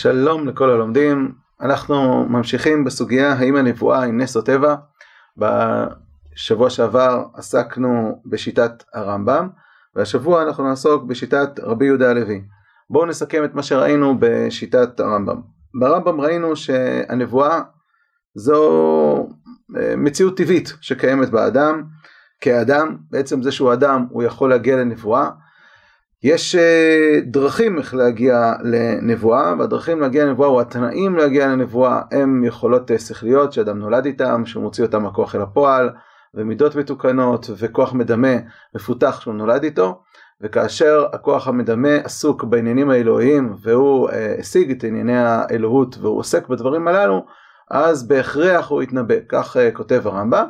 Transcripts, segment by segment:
שלום לכל הלומדים, אנחנו ממשיכים בסוגיה האם הנבואה היא נס או טבע. בשבוע שעבר עסקנו בשיטת הרמב"ם, והשבוע אנחנו נעסוק בשיטת רבי יהודה הלוי. בואו נסכם את מה שראינו בשיטת הרמב"ם. ברמב"ם ראינו שהנבואה זו אה, מציאות טבעית שקיימת באדם, כאדם, בעצם זה שהוא אדם הוא יכול להגיע לנבואה. יש אה, דרכים איך להגיע לנבואה, והדרכים להגיע לנבואה, או התנאים להגיע לנבואה, הם יכולות אה, שכליות שאדם נולד איתם, שהוא מוציא אותם מהכוח אל הפועל, ומידות מתוקנות, וכוח מדמה מפותח שהוא נולד איתו, וכאשר הכוח המדמה עסוק בעניינים האלוהיים, והוא אה, השיג את ענייני האלוהות, והוא עוסק בדברים הללו, אז בהכרח הוא יתנבא, כך אה, כותב הרמב"ם.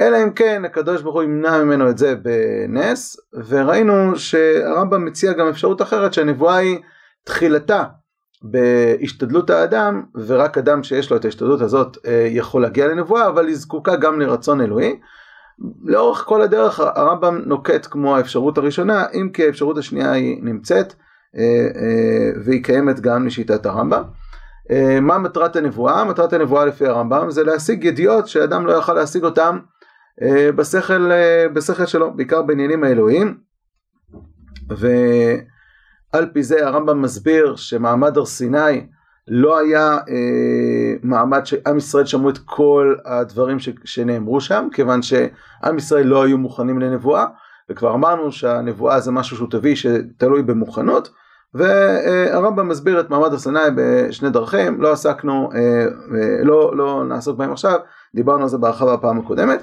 אלא אם כן הקדוש ברוך הוא ימנע ממנו את זה בנס, וראינו שהרמב"ם מציע גם אפשרות אחרת שהנבואה היא תחילתה בהשתדלות האדם, ורק אדם שיש לו את ההשתדלות הזאת אה, יכול להגיע לנבואה, אבל היא זקוקה גם לרצון אלוהי. לאורך כל הדרך הרמב"ם נוקט כמו האפשרות הראשונה, אם כי האפשרות השנייה היא נמצאת, אה, אה, והיא קיימת גם לשיטת הרמב"ם. מה מטרת הנבואה? מטרת הנבואה לפי הרמב"ם זה להשיג ידיעות שאדם לא יוכל להשיג אותן בשכל, אה, בשכל שלו, בעיקר בעניינים האלוהיים. ועל פי זה הרמב"ם מסביר שמעמד הר סיני לא היה אה, מעמד שעם ישראל שמעו את כל הדברים ש, שנאמרו שם, כיוון שעם ישראל לא היו מוכנים לנבואה, וכבר אמרנו שהנבואה זה משהו שהוא טבעי שתלוי במוכנות, והרמב"ם מסביר את מעמד הר סיני בשני דרכים, לא עסקנו, אה, לא, לא נעסוק בהם עכשיו, דיברנו על זה בהרחבה בפעם הקודמת.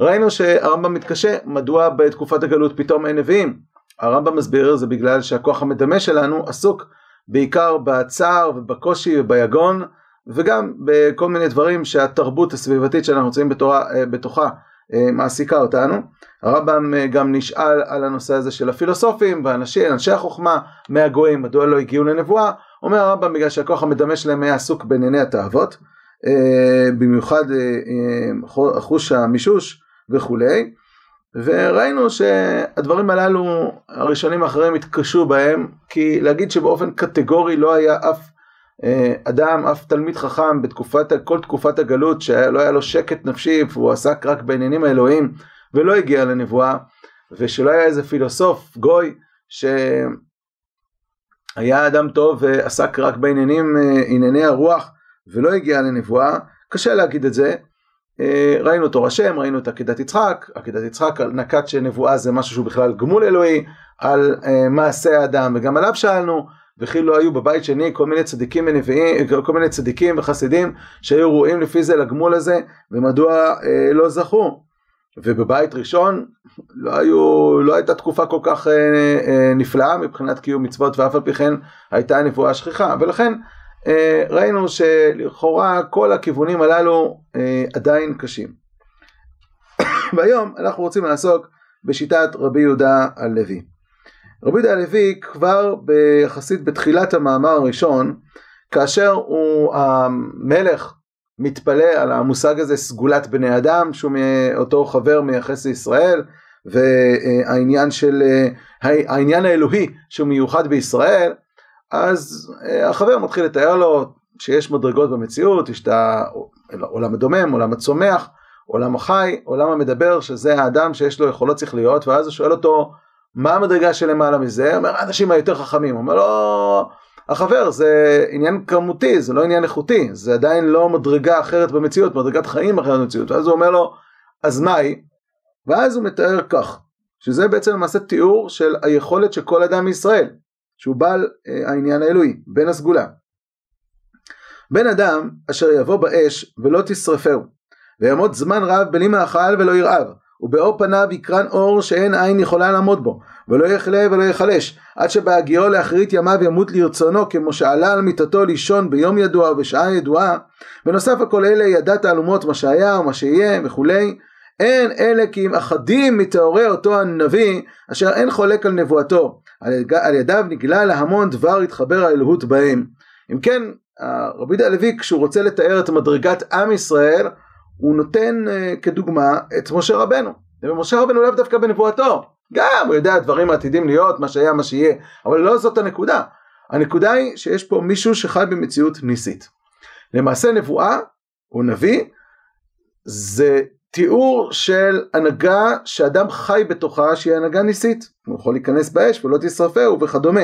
ראינו שהרמב"ם מתקשה, מדוע בתקופת הגלות פתאום אין נביאים? הרמב"ם מסביר זה בגלל שהכוח המדמה שלנו עסוק בעיקר בצער ובקושי וביגון וגם בכל מיני דברים שהתרבות הסביבתית שאנחנו נמצאים אה, בתוכה אה, מעסיקה אותנו. הרמב"ם אה, גם נשאל על הנושא הזה של הפילוסופים ואנשי אנשי החוכמה מהגויים, מדוע לא הגיעו לנבואה? אומר הרמב"ם בגלל שהכוח המדמה שלהם היה עסוק בענייני התאוות, במיוחד חוש המישוש וכולי, וראינו שהדברים הללו הראשונים האחרים התקשו בהם, כי להגיד שבאופן קטגורי לא היה אף אה, אדם, אף תלמיד חכם בתקופת, כל תקופת הגלות שלא היה לו שקט נפשי והוא עסק רק בעניינים האלוהים ולא הגיע לנבואה, ושלא היה איזה פילוסוף גוי שהיה אדם טוב ועסק רק בעניינים, אה, ענייני הרוח ולא הגיע לנבואה, קשה להגיד את זה, ראינו תור השם, ראינו את עקדת יצחק, עקדת יצחק נקט שנבואה זה משהו שהוא בכלל גמול אלוהי על uh, מעשה האדם וגם עליו שאלנו וכי לא היו בבית שני כל מיני צדיקים ונביאים, כל מיני צדיקים וחסידים שהיו ראויים לפי זה לגמול הזה ומדוע לא זכו? ובבית ראשון לא, היו, לא הייתה תקופה כל כך נפלאה מבחינת קיום מצוות ואף על פי כן הייתה נבואה שכיחה ולכן אה, ראינו שלכאורה כל הכיוונים הללו אה, עדיין קשים. והיום אנחנו רוצים לעסוק בשיטת רבי יהודה הלוי. רבי יהודה הלוי כבר יחסית בתחילת המאמר הראשון, כאשר הוא המלך מתפלא על המושג הזה סגולת בני אדם, שהוא אותו חבר מייחס לישראל, והעניין של, העניין האלוהי שהוא מיוחד בישראל, אז אה, החבר מתחיל לתאר לו שיש מדרגות במציאות, יש את העולם הדומם, עולם הצומח, עולם החי, עולם המדבר, שזה האדם שיש לו יכולות שכליות, ואז הוא שואל אותו, מה המדרגה שלמעלה מזה? הוא אומר, האנשים היותר חכמים. הוא אומר לו, החבר, זה עניין כמותי, זה לא עניין איכותי, זה עדיין לא מדרגה אחרת במציאות, מדרגת חיים אחרת במציאות. ואז הוא אומר לו, אז מהי? ואז הוא מתאר כך, שזה בעצם למעשה תיאור של היכולת של כל אדם מישראל. שהוא בעל אה, העניין האלוהי, בן הסגולה. בן אדם אשר יבוא באש ולא תשרפהו, ויעמוד זמן רב בלי מאכל ולא ירעב, ובאור פניו יקרן אור שאין עין יכולה לעמוד בו, ולא יכלה ולא יחלש, עד שבהגיעו לאחרית ימיו ימות לרצונו, כמו שעלה על מיטתו לישון ביום ידוע ובשעה ידועה, ונוסף הכל אלה ידע תעלומות מה שהיה ומה שיהיה וכולי, אין אלה כי אם אחדים מתאורי אותו הנביא, אשר אין חולק על נבואתו, על ידיו נגלה להמון דבר התחבר האלוהות בהם. אם כן, רבי דה הלוי כשהוא רוצה לתאר את מדרגת עם ישראל, הוא נותן uh, כדוגמה את משה רבנו. ומשה רבנו לאו דווקא בנבואתו, גם הוא יודע דברים עתידים להיות, מה שהיה, מה שיהיה, אבל לא זאת הנקודה. הנקודה היא שיש פה מישהו שחי במציאות ניסית. למעשה נבואה או נביא זה תיאור של הנהגה שאדם חי בתוכה שהיא הנהגה ניסית. הוא יכול להיכנס באש ולא תשרפהו וכדומה.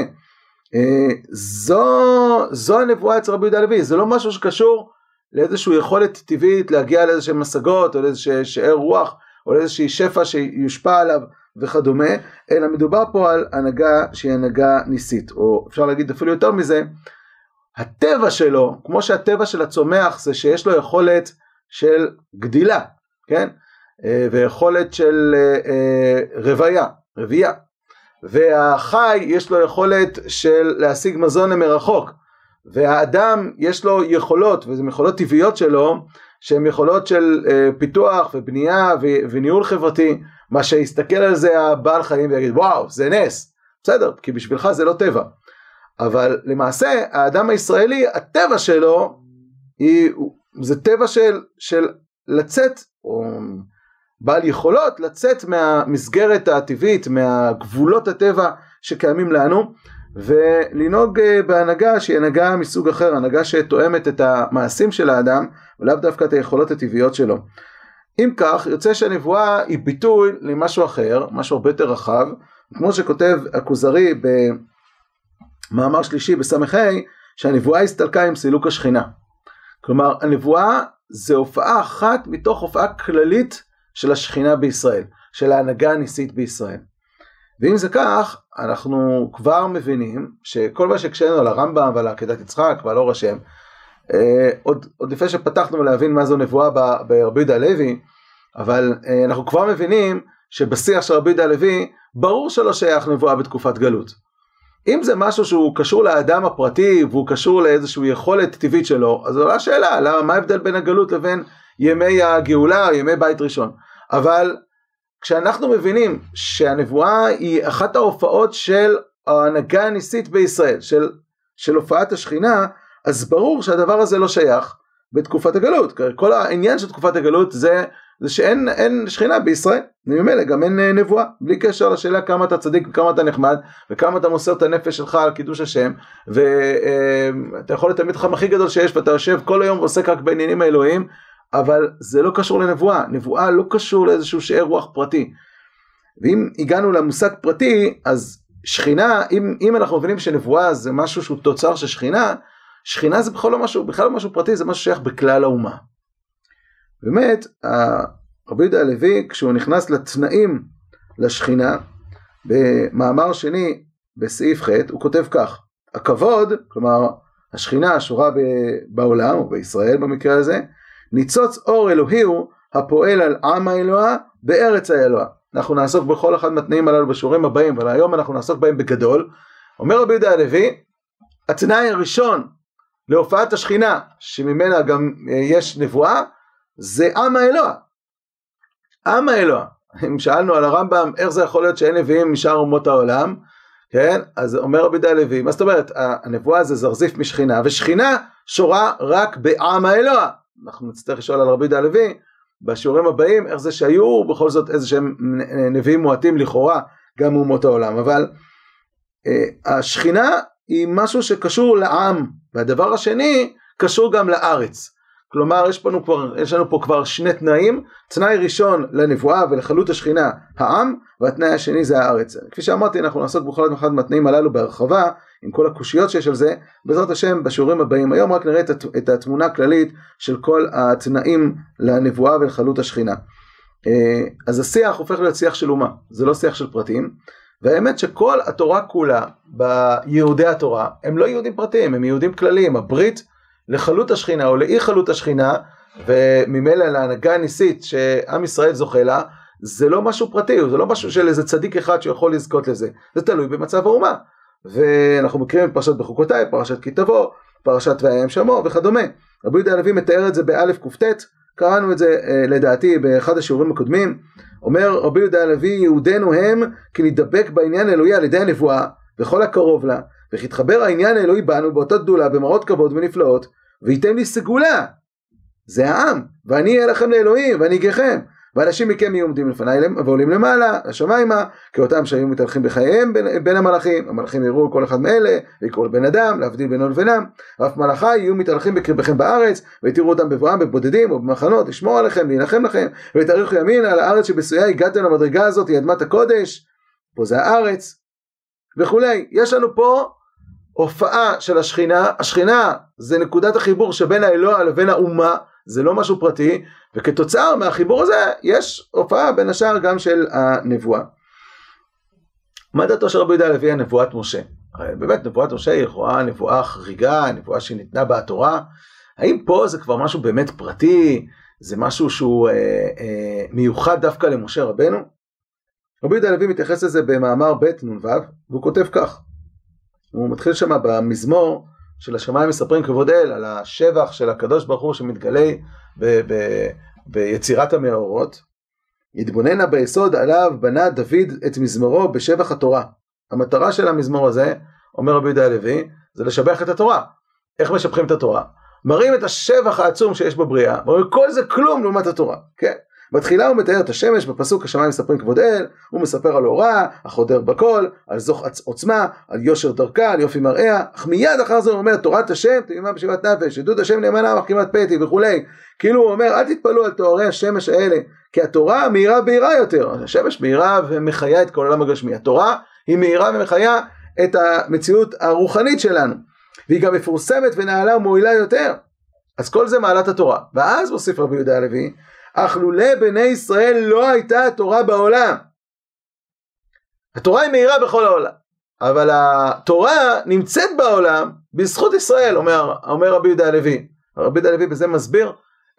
אה, זו, זו הנבואה אצל רבי יהודה הלוי, זה לא משהו שקשור לאיזושהי יכולת טבעית להגיע לאיזשהם השגות או לאיזשהו שאר רוח או לאיזושהי שפע שיושפע עליו וכדומה, אלא מדובר פה על הנהגה שהיא הנהגה ניסית, או אפשר להגיד אפילו יותר מזה, הטבע שלו, כמו שהטבע של הצומח זה שיש לו יכולת של גדילה, כן? אה, ויכולת של אה, אה, רוויה, רבייה. והחי יש לו יכולת של להשיג מזון למרחוק. והאדם יש לו יכולות, וזה יכולות טבעיות שלו, שהן יכולות של פיתוח ובנייה וניהול חברתי, מה שיסתכל על זה הבעל חיים ויגיד וואו זה נס, בסדר, כי בשבילך זה לא טבע. אבל למעשה האדם הישראלי, הטבע שלו, היא, זה טבע של, של לצאת, או בעל יכולות לצאת מהמסגרת הטבעית, מהגבולות הטבע שקיימים לנו, ולנהוג אה, בהנהגה שהיא הנהגה מסוג אחר, הנהגה שתואמת את המעשים של האדם, ולאו דווקא את היכולות הטבעיות שלו. אם כך, יוצא שהנבואה היא ביטוי למשהו אחר, משהו הרבה יותר רחב, כמו שכותב הכוזרי במאמר שלישי בס"ה, שהנבואה הסתלקה עם סילוק השכינה. כלומר, הנבואה זה הופעה אחת מתוך הופעה כללית של השכינה בישראל, של ההנהגה הניסית בישראל. ואם זה כך, אנחנו כבר מבינים שכל מה שקשינו על הרמב"ם ועל עקדת יצחק ועל אור השם, אה, עוד, עוד לפני שפתחנו להבין מה זו נבואה ברבי יהודה הלוי, אבל אה, אנחנו כבר מבינים שבשיח של רבי יהודה הלוי, ברור שלא שייך נבואה בתקופת גלות. אם זה משהו שהוא קשור לאדם הפרטי והוא קשור לאיזושהי יכולת טבעית שלו, אז עולה שאלה, למה, מה ההבדל בין הגלות לבין ימי הגאולה, ימי בית ראשון? אבל כשאנחנו מבינים שהנבואה היא אחת ההופעות של ההנהגה הניסית בישראל, של, של הופעת השכינה, אז ברור שהדבר הזה לא שייך בתקופת הגלות. כל העניין של תקופת הגלות זה זה שאין שכינה בישראל, ממילא גם אין אה, נבואה, בלי קשר לשאלה כמה אתה צדיק וכמה אתה נחמד וכמה אתה מוסר את הנפש שלך על קידוש השם ואתה יכול להיות התלמיד הכי גדול שיש ואתה יושב כל היום ועוסק רק בעניינים האלוהיים אבל זה לא קשור לנבואה, נבואה לא קשור לאיזשהו שאר רוח פרטי. ואם הגענו למושג פרטי אז שכינה, אם, אם אנחנו מבינים שנבואה זה משהו שהוא תוצר של שכינה, שכינה זה בכלל לא משהו, בכלל לא משהו פרטי, זה משהו שייך בכלל האומה. באמת, רבי יהודה הלוי, כשהוא נכנס לתנאים לשכינה, במאמר שני בסעיף ח', הוא כותב כך: הכבוד, כלומר השכינה השורה בעולם, או בישראל במקרה הזה, ניצוץ אור אלוהי הוא הפועל על עם האלוה בארץ האלוה. אנחנו נעסוק בכל אחד מהתנאים הללו בשיעורים הבאים, אבל היום אנחנו נעסוק בהם בגדול. אומר רבי יהודה הלוי, התנאי הראשון להופעת השכינה, שממנה גם יש נבואה, זה עם האלוה. עם האלוה. אם שאלנו על הרמב"ם איך זה יכול להיות שאין נביאים משאר אומות העולם, כן? אז אומר רבי דה לוי, מה זאת אומרת? הנבואה זה זרזיף משכינה, ושכינה שורה רק בעם האלוה. אנחנו נצטרך לשאול על רבי דה לוי בשיעורים הבאים, איך זה שהיו בכל זאת איזה שהם נביאים מועטים לכאורה גם מאומות העולם, אבל אה, השכינה היא משהו שקשור לעם, והדבר השני קשור גם לארץ. כלומר יש לנו, כבר, יש לנו פה כבר שני תנאים, תנאי ראשון לנבואה ולחלות השכינה העם, והתנאי השני זה הארץ. כפי שאמרתי אנחנו נעסוק בכל אחד מהתנאים הללו בהרחבה, עם כל הקושיות שיש על זה, בעזרת השם בשיעורים הבאים. היום רק נראה את התמונה הכללית של כל התנאים לנבואה ולחלות השכינה. אה, אז השיח הופך להיות שיח של אומה, זה לא שיח של פרטים, והאמת שכל התורה כולה ביהודי התורה הם לא יהודים פרטיים, הם יהודים כלליים, הברית לחלות השכינה או לאי חלות השכינה, וממילא להנהגה הניסית שעם ישראל זוכה לה, זה לא משהו פרטי, זה לא משהו של איזה צדיק אחד שיכול לזכות לזה, זה תלוי במצב האומה. ואנחנו מכירים את פרשת בחוקותיי, פרשת כי תבוא, פרשת והיה שמו וכדומה. רבי יהודה הלוי מתאר את זה באלף קט, קראנו את זה אה, לדעתי באחד השיעורים הקודמים. אומר רבי יהודה הלוי, יהודינו הם כי נדבק בעניין אלוהי על ידי הנבואה וכל הקרוב לה, וכי יתחבר העניין האלוהי בנו באותה גדולה במראות כבוד ונפלאות, וייתן לי סגולה. זה העם, ואני אהיה לכם לאלוהים, ואני אגיכם. ואנשים מכם יהיו עומדים לפניי ועולים למעלה, השמיימה, כאותם שהיו מתהלכים בחייהם בין, בין המלאכים, המלאכים יראו כל אחד מאלה, ויקראו לבן אדם, להבדיל בינו לבינם, ואף מלאכי יהיו מתהלכים בקרבכם בארץ, ותראו אותם בבואם בבודדים או במחנות, לשמור עליכם, להילחם לכם, ותאריכו ימין על הארץ שבשויה הגעתם למדרגה הזאת, היא אדמת הקודש, פה זה הארץ, וכולי. יש לנו פה הופעה של השכינה, השכינה זה נקודת החיבור שבין האלוה לבין האומה, זה לא משהו פרטי, וכתוצאה מהחיבור הזה יש הופעה בין השאר גם של הנבואה. מה דעתו של רבי יהודה הלוי על נבואת משה? הרי באמת נבואת משה היא לכאורה נבואה חריגה, נבואה שניתנה בתורה, האם פה זה כבר משהו באמת פרטי, זה משהו שהוא אה, אה, מיוחד דווקא למשה רבנו? רבי יהודה הלוי מתייחס לזה במאמר ב' נ"ו, והוא כותב כך, הוא מתחיל שם במזמור של השמיים מספרים כבוד אל, על השבח של הקדוש ברוך הוא שמתגלה ב- ב- ביצירת המאורות. התבוננה ביסוד עליו בנה דוד את מזמורו בשבח התורה. המטרה של המזמור הזה, אומר רבי יהודה הלוי, זה לשבח את התורה. איך משבחים את התורה? מראים את השבח העצום שיש בבריאה, ואומרים כל זה כלום לעומת התורה, כן? בתחילה הוא מתאר את השמש בפסוק השמיים מספרים כבוד אל, הוא מספר על אורה, החודר בכל, על זוך עוצמה, על יושר דרכה, על יופי מראיה, אך מיד אחר זה הוא אומר תורת השם תמימה בשיבת נפש, עדות השם נאמנה מחכימת פתי וכולי, כאילו הוא אומר אל תתפלאו על תוארי השמש האלה, כי התורה מהירה בהירה יותר, השמש מהירה ומחיה את כל העולם הגשמי, התורה היא מהירה ומחיה את המציאות הרוחנית שלנו, והיא גם מפורסמת ונעלה ומועילה יותר, אז כל זה מעלת התורה, ואז מוסיף רבי יהודה הלוי אך לולא בני ישראל לא הייתה התורה בעולם. התורה היא מהירה בכל העולם, אבל התורה נמצאת בעולם בזכות ישראל, אומר, אומר רבי יהודה הלוי. רבי יהודה הלוי בזה מסביר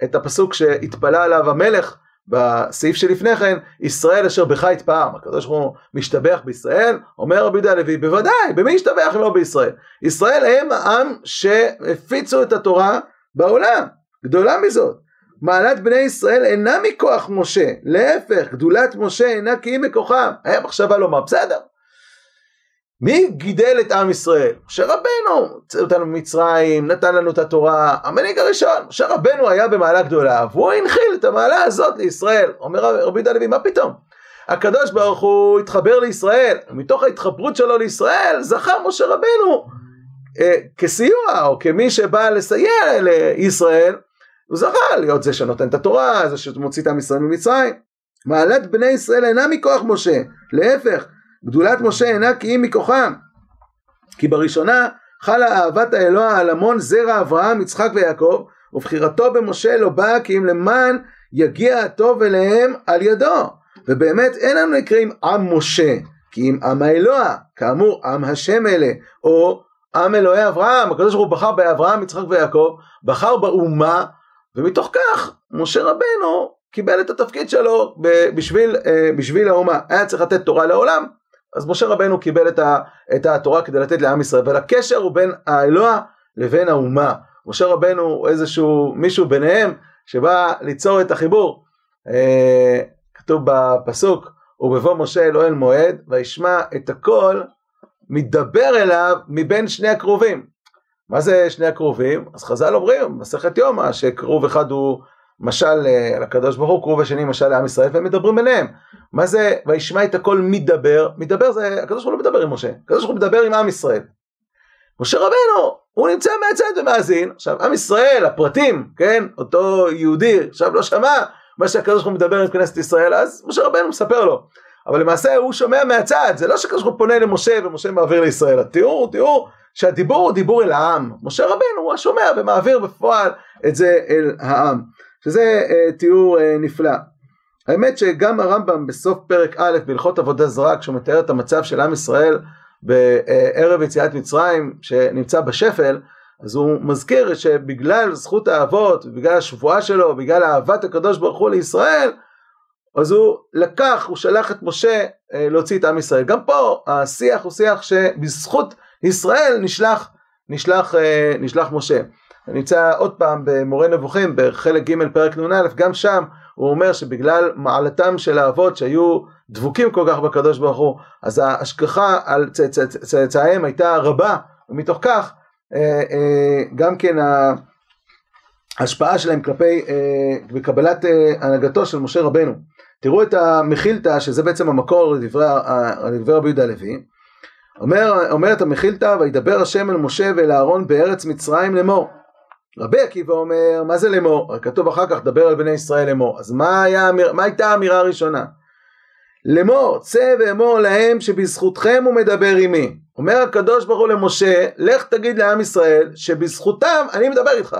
את הפסוק שהתפלא עליו המלך בסעיף שלפני כן, ישראל אשר בך יתפאר, הקדוש ברוך הוא משתבח בישראל, אומר רבי יהודה הלוי, בוודאי, במי ישתבח אם לא בישראל? ישראל הם העם שהפיצו את התורה בעולם, גדולה מזאת. מעלת בני ישראל אינה מכוח משה, להפך, גדולת משה אינה כי היא מכוחם. היה מחשבה לומר, בסדר. מי גידל את עם ישראל? משה רבנו, הוצא אותנו ממצרים, נתן לנו את התורה, המנהיג הראשון, משה רבנו היה במעלה גדולה, והוא הנחיל את המעלה הזאת לישראל. אומר רבי יהודה לוי, מה פתאום? הקדוש ברוך הוא התחבר לישראל, מתוך ההתחברות שלו לישראל, זכה משה רבנו אה, כסיוע, או כמי שבא לסייע לישראל, הוא זכה להיות זה שנותן את התורה, זה שמוציא את עם ישראל ממצרים. מעלת בני ישראל אינה מכוח משה, להפך, גדולת משה אינה כי היא מכוחם. כי בראשונה חלה אהבת האלוה על המון זרע אברהם, יצחק ויעקב, ובחירתו במשה לא באה כי אם למען יגיע הטוב אליהם על ידו. ובאמת אין לנו נקראים עם משה, כי אם עם האלוה, כאמור עם השם אלה, או עם אלוהי אברהם, הקדוש ברוך הוא בחר באברהם, יצחק ויעקב, בחר באומה ומתוך כך משה רבנו קיבל את התפקיד שלו בשביל, אה, בשביל האומה. היה צריך לתת תורה לעולם, אז משה רבנו קיבל את, ה, את התורה כדי לתת לעם ישראל, אבל הקשר הוא בין האלוה לבין האומה. משה רבנו הוא איזשהו מישהו ביניהם שבא ליצור את החיבור. אה, כתוב בפסוק, ובבוא משה אל אוהל מועד, וישמע את הכל מדבר אליו מבין שני הקרובים. מה זה שני הקרובים? אז חז"ל אומרים, מסכת יומא, שקרוב אחד הוא משל אה, לקדוש ברוך הוא, קרוב השני משל לעם ישראל, והם מדברים ביניהם. מה זה וישמע את הכל מדבר? מדבר זה, הקדוש ברוך הוא לא מדבר עם משה, הקדוש ברוך הוא מדבר עם עם ישראל. משה רבנו, הוא נמצא מהצד ומאזין, עכשיו עם ישראל, הפרטים, כן, אותו יהודי, עכשיו לא שמע מה שהקדוש ברוך הוא מדבר עם כנסת ישראל, אז משה רבנו מספר לו. אבל למעשה הוא שומע מהצד, זה לא שהקדוש ברוך הוא פונה למשה ומשה מעביר לישראל, התיאור הוא תיאור שהדיבור הוא דיבור אל העם, משה רבנו הוא השומע ומעביר בפועל את זה אל העם, שזה uh, תיאור uh, נפלא. האמת שגם הרמב"ם בסוף פרק א' בהלכות עבודה זרה, כשהוא מתאר את המצב של עם ישראל בערב יציאת מצרים שנמצא בשפל, אז הוא מזכיר שבגלל זכות האבות, בגלל השבועה שלו, בגלל אהבת הקדוש ברוך הוא לישראל, אז הוא לקח, הוא שלח את משה אה, להוציא את עם ישראל. גם פה השיח הוא שיח שבזכות ישראל נשלח, נשלח, אה, נשלח משה. נמצא עוד פעם במורה נבוכים בחלק ג' פרק נ"א, גם שם הוא אומר שבגלל מעלתם של האבות שהיו דבוקים כל כך בקדוש ברוך הוא, אז ההשגחה על צאצאיהם הייתה רבה, ומתוך כך אה, גם כן ההשפעה שלהם כלפי, בקבלת הנהגתו של משה רבנו. תראו את המכילתא, שזה בעצם המקור לדברי, רבי יהודה הלוי. אומר, אומרת המכילתא, וידבר השם אל משה ואל אהרון בארץ מצרים לאמור. רבי עקיבא אומר, מה זה לאמור? כתוב אחר כך, דבר על בני ישראל לאמור. אז מה, היה, מה הייתה האמירה הראשונה? לאמור, צא ואמור להם שבזכותכם הוא מדבר עמי. אומר הקדוש ברוך הוא למשה, לך תגיד לעם ישראל שבזכותם אני מדבר איתך.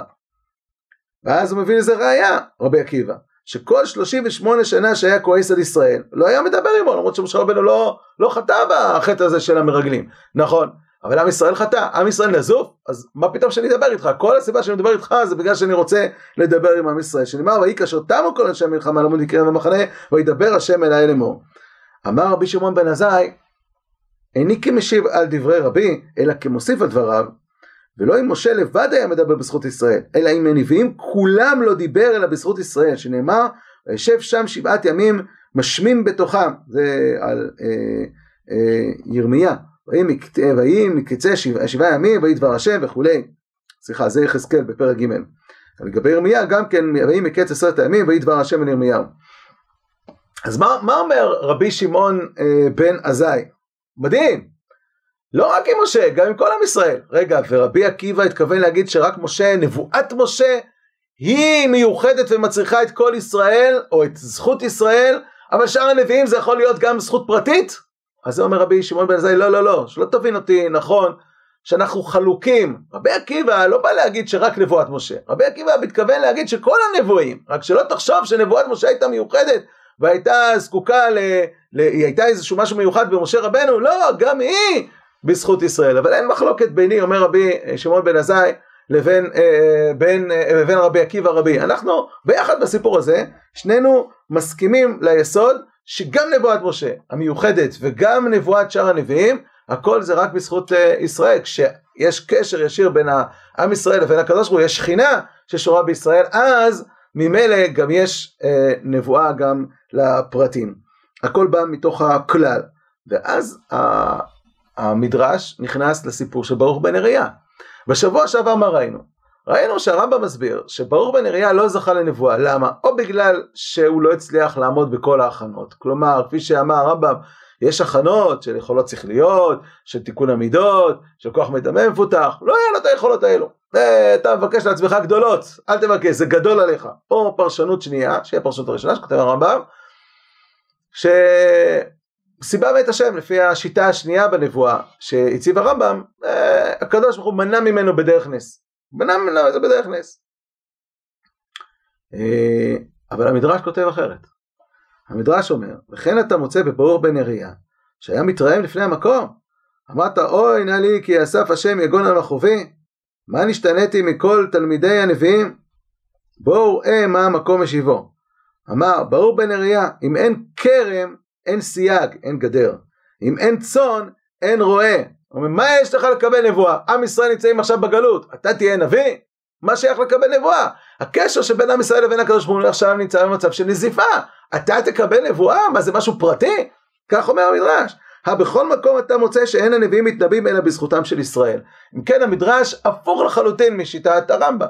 ואז הוא מביא לזה ראייה, רבי עקיבא, שכל 38 שנה שהיה כועס על ישראל, לא היה מדבר עמו, למרות שמשה רבנו לא, לא חטא בחטא הזה של המרגלים. נכון, אבל עם ישראל חטא, עם ישראל נזוף, אז מה פתאום שאני אדבר איתך? כל הסיבה שאני מדבר איתך זה בגלל שאני רוצה לדבר עם עם ישראל. שנאמר, ויהי כאשר תמו כל אנשי המלחמה למוד יקרב במחנה, וידבר השם אליי לאמור. אמר רבי שמעון בן עזאי, איני כמשיב על דברי רבי, אלא כמוסיף על דבריו, ולא אם משה לבד היה מדבר בזכות ישראל, אלא אם הנביאים כולם לא דיבר אלא בזכות ישראל, שנאמר, וישב שם שבעת ימים משמים בתוכם, זה על אה, אה, ירמיה, ויהי מקצה שבעה, שבע ימים, ויהי דבר השם וכולי, סליחה, זה יחזקאל בפרק ג', לגבי ירמיה גם כן, ויהי מקץ עשרת הימים, ויהי דבר השם אל ירמיהו. אז מה, מה אומר רבי שמעון אה, בן עזאי? מדהים, לא רק עם משה, גם עם כל עם ישראל. רגע, ורבי עקיבא התכוון להגיד שרק משה, נבואת משה, היא מיוחדת ומצריכה את כל ישראל, או את זכות ישראל, אבל שאר הנביאים זה יכול להיות גם זכות פרטית? אז זה אומר רבי שמעון בן עזאי, לא, לא, לא, שלא תבין אותי נכון, שאנחנו חלוקים. רבי עקיבא לא בא להגיד שרק נבואת משה, רבי עקיבא מתכוון להגיד שכל הנבואים, רק שלא תחשוב שנבואת משה הייתה מיוחדת והייתה זקוקה ל... ל... היא הייתה איזשהו משהו מיוחד במשה רבנו, לא, גם היא בזכות ישראל. אבל אין מחלוקת ביני, אומר רבי אה, שמעון בן עזאי, לבין, אה, בין, אה, לבין רבי עקיבא רבי. אנחנו ביחד בסיפור הזה, שנינו מסכימים ליסוד שגם נבואת משה המיוחדת וגם נבואת שאר הנביאים, הכל זה רק בזכות אה, ישראל. כשיש קשר ישיר בין עם ישראל לבין הקדוש ברוך הוא, יש שכינה ששורה בישראל, אז ממילא גם יש אה, נבואה גם לפרטים. הכל בא מתוך הכלל. ואז המדרש נכנס לסיפור של ברוך בן אריה. בשבוע שעבר מה ראינו? ראינו שהרמב"ם מסביר שברוך בן אריה לא זכה לנבואה, למה? או בגלל שהוא לא הצליח לעמוד בכל ההכנות, כלומר כפי שאמר הרמב"ם יש הכנות של יכולות שכליות, של תיקון המידות, של כוח מדמה מפותח, לא היה לו את היכולות האלו. אתה מבקש לעצמך גדולות, אל תבקש, זה גדול עליך. או פרשנות שנייה, שהיא הפרשנות הראשונה שכותב הרמב"ם, ש... סיבה ואת השם לפי השיטה השנייה בנבואה שהציב הרמב"ם, אה, הקדוש ברוך הוא מנע ממנו בדרך נס. מנע ממנו זה בדרך נס. אה, אבל המדרש כותב אחרת. המדרש אומר, וכן אתה מוצא בברור בן אריה, שהיה מתרעם לפני המקום. אמרת, אוי נא לי כי אסף השם יגון על מחובי, מה נשתניתי מכל תלמידי הנביאים? בואו ראה מה המקום משיבו. אמר, ברור בן אריה, אם אין כרם אין סייג, אין גדר. אם אין צאן, אין רועה. אומר, מה יש לך לקבל נבואה? עם ישראל נמצאים עכשיו בגלות, אתה תהיה נביא? מה שייך לקבל נבואה? הקשר שבין עם ישראל לבין הקדוש ברוך הוא עכשיו נמצא במצב של נזיפה. אתה תקבל נבואה? מה זה משהו פרטי? כך אומר המדרש. בכל מקום אתה מוצא שאין הנביאים מתנבאים אלא בזכותם של ישראל. אם כן המדרש הפוך לחלוטין משיטת הרמב"ם.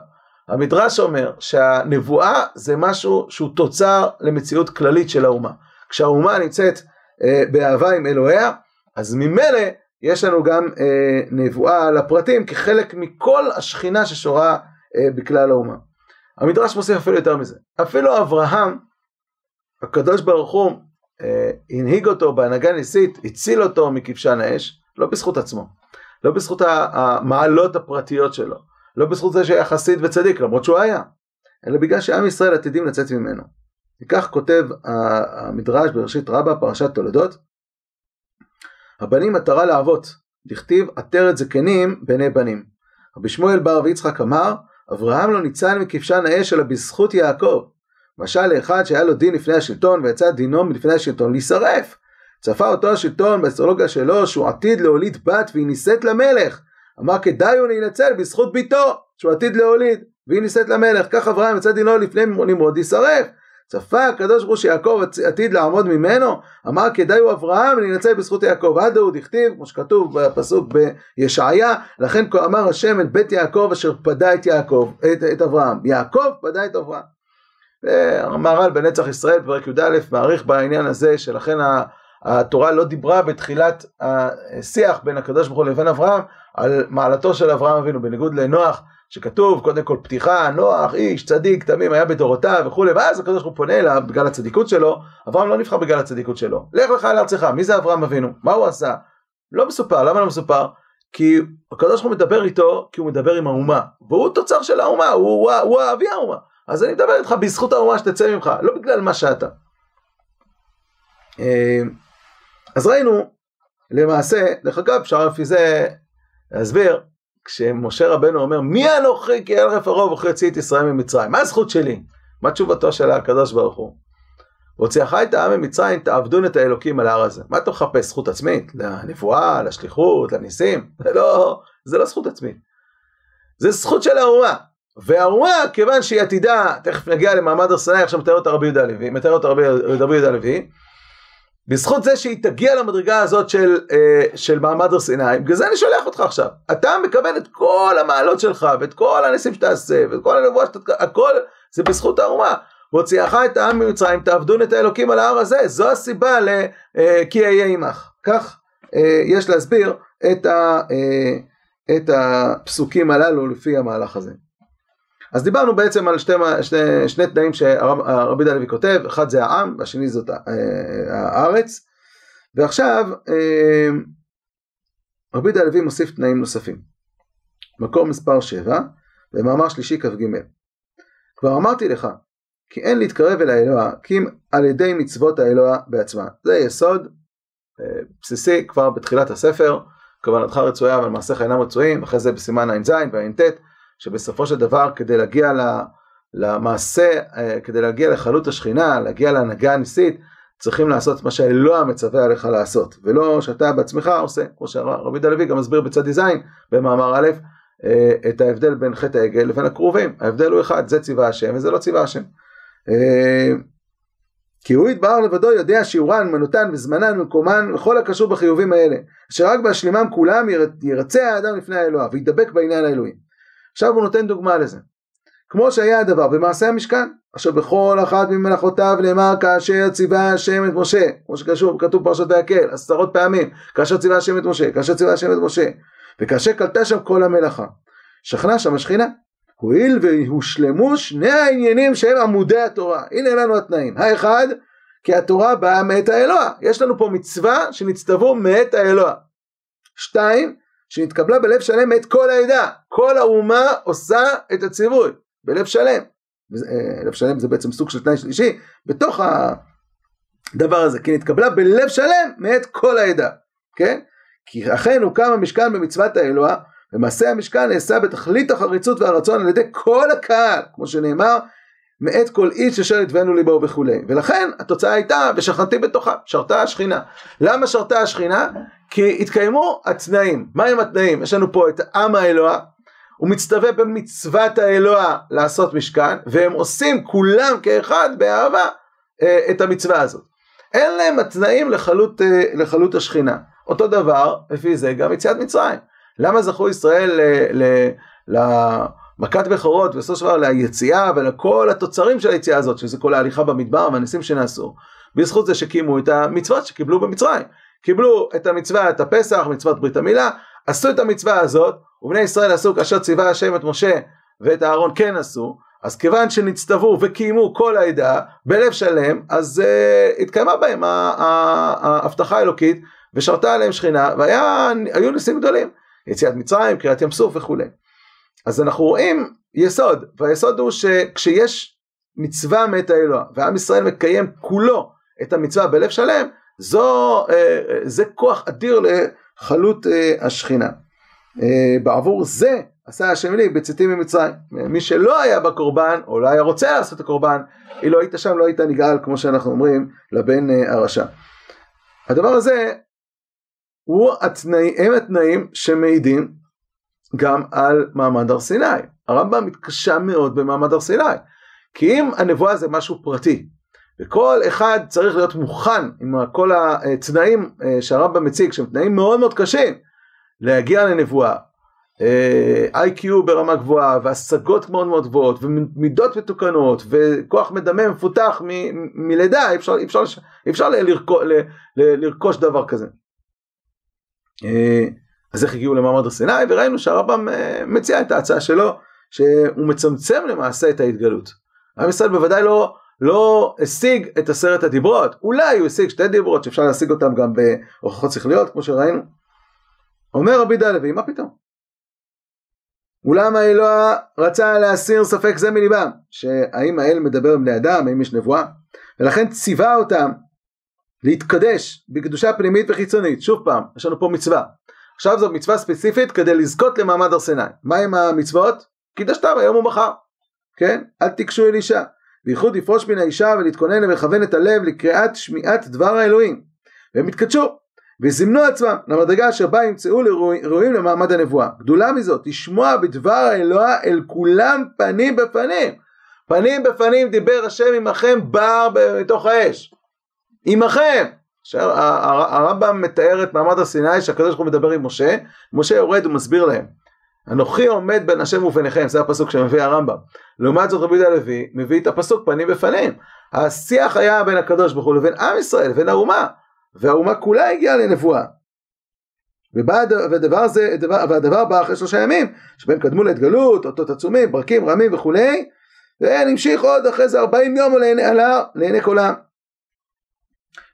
המדרש אומר שהנבואה זה משהו שהוא תוצר למציאות כללית של האומה. כשהאומה נמצאת אה, באהבה עם אלוהיה, אז ממילא יש לנו גם אה, נבואה לפרטים כחלק מכל השכינה ששורה אה, בכלל האומה. המדרש מוסיף אפילו יותר מזה. אפילו אברהם, הקדוש ברוך הוא הנהיג אותו בהנהגה ניסית, הציל אותו מכבשן האש, לא בזכות עצמו, לא בזכות המעלות הפרטיות שלו, לא בזכות זה שהיה חסיד וצדיק, למרות שהוא היה, אלא בגלל שעם ישראל עתידים לצאת ממנו. וכך כותב המדרש בראשית רבה, פרשת תולדות, הבנים עטרה לאבות, דכתיב עטרת זקנים בני בנים. רבי שמואל בר רבי יצחק אמר, אברהם לא ניצל מכבשן האש אלא בזכות יעקב. משל לאחד שהיה לו דין לפני השלטון ויצא דינו מלפני השלטון להישרף. צפה אותו השלטון באסטרולוגיה שלו שהוא עתיד להוליד בת והיא נישאת למלך. אמר כדאי הוא להינצל בזכות ביתו שהוא עתיד להוליד והיא נישאת למלך. כך אברהם יצא דינו לפני נמרוד להישרף. צפה הקדוש ברוך שיעקב עתיד לעמוד ממנו, אמר כדאי הוא אברהם להינצל בזכות יעקב. עד הוא דכתיב, כמו שכתוב בפסוק בישעיה, לכן כה אמר השם את בית יעקב אשר פדה את יעקב, את, את אברהם. יעקב פדה את אברהם. והמהר"ל בנצח ישראל, פרק י"א, מעריך בעניין הזה, שלכן התורה לא דיברה בתחילת השיח בין הקדוש ברוך הוא לבין אברהם על מעלתו של אברהם אבינו, בניגוד לנוח, שכתוב קודם כל פתיחה, נוח, איש, צדיק, תמים, היה בדורותיו וכולי, ואז הקדוש ברוך הוא פונה אליו בגלל הצדיקות שלו, אברהם לא נבחר בגלל הצדיקות שלו. לך לך אל ארצך, מי זה אברהם אבינו? מה הוא עשה? לא מסופר, למה לא מסופר? כי הקדוש ברוך הוא מדבר איתו, כי הוא מדבר עם האומה, והוא תוצר של האומה, הוא, הוא, הוא אבי האומה. אז אני מדבר איתך בזכות האומה שתצא ממך, לא בגלל מה שאתה. אה, אז ראינו, למעשה, דרך אגב, אפשר לפי זה להסביר, כשמשה רבנו אומר, מי אנוכי כי אל רף הרוב וכי את ישראל ממצרים? מה הזכות שלי? מה תשובתו של הקדוש ברוך הוא? הוציאך את העם ממצרים, תעבדון את האלוקים על ההר הזה. מה אתה מחפש? זכות עצמית? לנבואה, לשליחות, לניסים? זה לא, זה לא זכות עצמית. זה זכות של האומה. והאומה, כיוון שהיא עתידה, תכף נגיע למעמד הר סיני, עכשיו מתאר אותה רבי יהודה הלוי, מתאר אותה רבי יהודה הלוי, בזכות זה שהיא תגיע למדרגה הזאת של, אה, של מעמד הר סיני, בגלל זה אני שולח אותך עכשיו. אתה מקבל את כל המעלות שלך, ואת כל הניסים שתעשה, ואת כל הנבואה שאתה... הכל זה בזכות האומה. והוציאך את העם ממצרים, תעבדון את האלוקים על ההר הזה. זו הסיבה ל... אה, כי אהיה עמך. כך אה, יש להסביר את, ה, את הפסוקים הללו לפי המהלך הזה. אז דיברנו בעצם על שתי, שני, שני תנאים שרבי דלוי כותב, אחד זה העם והשני זאת אה, הארץ, ועכשיו אה, רבי דלוי מוסיף תנאים נוספים. מקור מספר 7, במאמר שלישי כ"ג. כבר אמרתי לך, כי אין להתקרב אל האלוה, כי אם על ידי מצוות האלוה בעצמה. זה יסוד אה, בסיסי כבר בתחילת הספר, כוונתך רצויה אבל מעשיך אינם רצויים, אחרי זה בסימן ע"ז וע"ט. שבסופו של דבר כדי להגיע למעשה, אה, כדי להגיע לחלות השכינה, להגיע להנהגה הניסית, צריכים לעשות מה שהאלוה מצווה עליך לעשות, ולא שאתה בעצמך עושה, כמו שרבי דלוי גם מסביר בצד ז' במאמר א', אה, את ההבדל בין חטא העגל לבין הכרובים, ההבדל הוא אחד, זה ציווה השם וזה לא ציווה השם. אה, כי הוא יתבהר לבדו יודע שיעורן, מנותן וזמנן ומקומן וכל הקשור בחיובים האלה, שרק בהשלימם כולם ירצה האדם לפני האלוה וידבק בעניין האלוהים. עכשיו הוא נותן דוגמה לזה. כמו שהיה הדבר במעשה המשכן, עכשיו בכל אחת ממלאכותיו נאמר כאשר ציווה השם את משה, כמו שכתוב בפרשת ויקל, עשרות פעמים, כאשר ציווה השם את משה, כאשר ציווה השם את משה, וכאשר קלטה שם כל המלאכה, שכנה שם השכינה. הואיל והושלמו שני העניינים שהם עמודי התורה, הנה לנו התנאים, האחד, כי התורה באה מאת האלוה, יש לנו פה מצווה שנצטוו מאת האלוה. שתיים, שנתקבלה בלב שלם מאת כל העדה. כל האומה עושה את הציווי בלב שלם. אה, לב שלם זה בעצם סוג של תנאי שלישי בתוך הדבר הזה, כי נתקבלה בלב שלם מאת כל העדה, כן? כי אכן הוקם המשכן במצוות האלוה, ומעשה המשכן נעשה בתכלית החריצות והרצון על ידי כל הקהל, כמו שנאמר, מאת כל איש אשר יתבנו ליבו וכולי. ולכן התוצאה הייתה, ושכנתי בתוכה, שרתה השכינה. למה שרתה השכינה? כי התקיימו התנאים. מהם התנאים? יש לנו פה את עם האלוה, הוא מצטווה במצוות האלוה לעשות משכן, והם עושים כולם כאחד באהבה אה, את המצווה הזאת. אין להם התנאים לחלות, אה, לחלות השכינה. אותו דבר, לפי זה, גם יציאת מצרים. למה זכו ישראל למכת בכורות, ובסופו של דבר ליציאה ולכל התוצרים של היציאה הזאת, שזה כל ההליכה במדבר והניסים שנעשו, בזכות זה שקימו את המצוות שקיבלו במצרים. קיבלו את המצווה, את הפסח, מצוות ברית המילה, עשו את המצווה הזאת, ובני ישראל עשו כאשר ציווה השם את משה ואת אהרון כן עשו, אז כיוון שנצטוו וקיימו כל העדה בלב שלם, אז uh, התקיימה בהם ההבטחה האלוקית ושרתה עליהם שכינה, והיו ניסים גדולים, יציאת מצרים, קריאת ים סוף וכולי. אז אנחנו רואים יסוד, והיסוד הוא שכשיש מצווה מאת האלוה, ועם ישראל מקיים כולו את המצווה בלב שלם, זו, אה, זה כוח אדיר לחלות אה, השכינה. אה, בעבור זה עשה השם לי בצאתי ממצרים. מי שלא היה בקורבן, או לא היה רוצה לעשות את הקורבן, אילו היית שם לא היית נגאל, כמו שאנחנו אומרים, לבן הרשע. הדבר הזה, הוא התנאי, הם התנאים שמעידים גם על מעמד הר סיני. הרמב"ם מתקשה מאוד במעמד הר סיני. כי אם הנבואה זה משהו פרטי, וכל אחד צריך להיות מוכן עם כל התנאים שהרמב"ם מציג, שהם תנאים מאוד מאוד קשים, להגיע לנבואה. איי-קיו ברמה גבוהה, והשגות מאוד מאוד גבוהות, ומידות מתוקנות, וכוח מדמם מפותח מ- מלידה, אפשר, אפשר, אפשר לרכוש, לרכוש דבר כזה. אז איך הגיעו למעמד הר סיני, וראינו שהרמב"ם מציע את ההצעה שלו, שהוא מצמצם למעשה את ההתגלות. עם ישראל בוודאי לא, לא השיג את עשרת הדיברות, אולי הוא השיג שתי דיברות שאפשר להשיג אותם גם בהוכחות שכליות כמו שראינו. אומר רבי דה לוי, מה פתאום? אולם האלוה רצה להסיר ספק זה מליבם, שהאם האל מדבר עם בני אדם, האם יש נבואה, ולכן ציווה אותם להתקדש בקדושה פנימית וחיצונית. שוב פעם, יש לנו פה מצווה. עכשיו זו מצווה ספציפית כדי לזכות למעמד הר סיני. מה עם המצוות? קידשתם היום ומחר. כן? אל תיגשו אל אישה. בייחוד לפרוש מן האישה ולהתכונן ולכוון את הלב לקריאת שמיעת דבר האלוהים. והם התקדשו וזימנו עצמם למדרגה אשר בה ימצאו ראויים למעמד הנבואה. גדולה מזאת, לשמוע בדבר האלוה אל כולם פנים בפנים. פנים בפנים דיבר השם עמכם בר מתוך האש. עמכם. הרמב"ם מתאר את מעמד הסיני שהקדוש ברוך הוא מדבר עם משה, משה יורד ומסביר להם. אנוכי עומד בין השם וביניכם, זה הפסוק שמביא הרמב"ם. לעומת זאת רבי הלוי מביא את הפסוק פנים בפנים. השיח היה בין הקדוש ברוך הוא לבין עם ישראל, לבין האומה, והאומה כולה הגיעה לנבואה. והדבר הזה, והדבר בא אחרי שלושה ימים, שבהם קדמו להתגלות, אותות עצומים, ברקים, רמים וכולי, ונמשיך עוד אחרי זה ארבעים יום לעיני כל העם.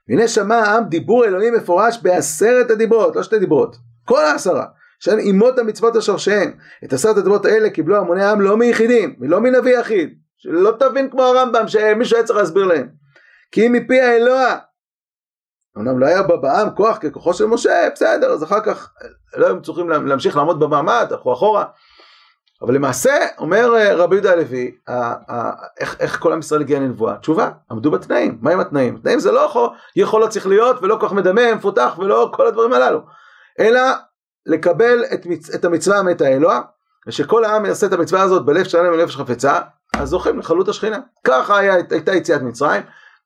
והנה שמע העם דיבור אלוהים מפורש בעשרת הדיברות, לא שתי דיברות, כל העשרה. שהן אימות המצוות השורשיהן. את עשרת הדיברות האלה קיבלו המוני העם לא מיחידים ולא מנביא יחיד. שלא תבין כמו הרמב"ם שמישהו היה צריך להסביר להם. כי אם מפי האלוה. אמנם לא היה בעם כוח ככוחו של משה, בסדר, אז אחר כך לא היו צריכים להמשיך לעמוד במעמד, הלכו אחורה. אבל למעשה, אומר אה, רבי יהודה הלוי, איך, איך כל עם ישראל הגיע לנבואה? תשובה, עמדו בתנאים. מה עם התנאים? התנאים זה לא יכולות שכליות ולא כוח מדמם, מפותח ולא כל הדברים הללו. אלא לקבל את, מצ... את המצווה מאת האלוה, ושכל העם יעשה את המצווה הזאת בלב שלם ונפש חפצה, אז זוכים לחלות השכינה. ככה היה, הייתה יציאת מצרים,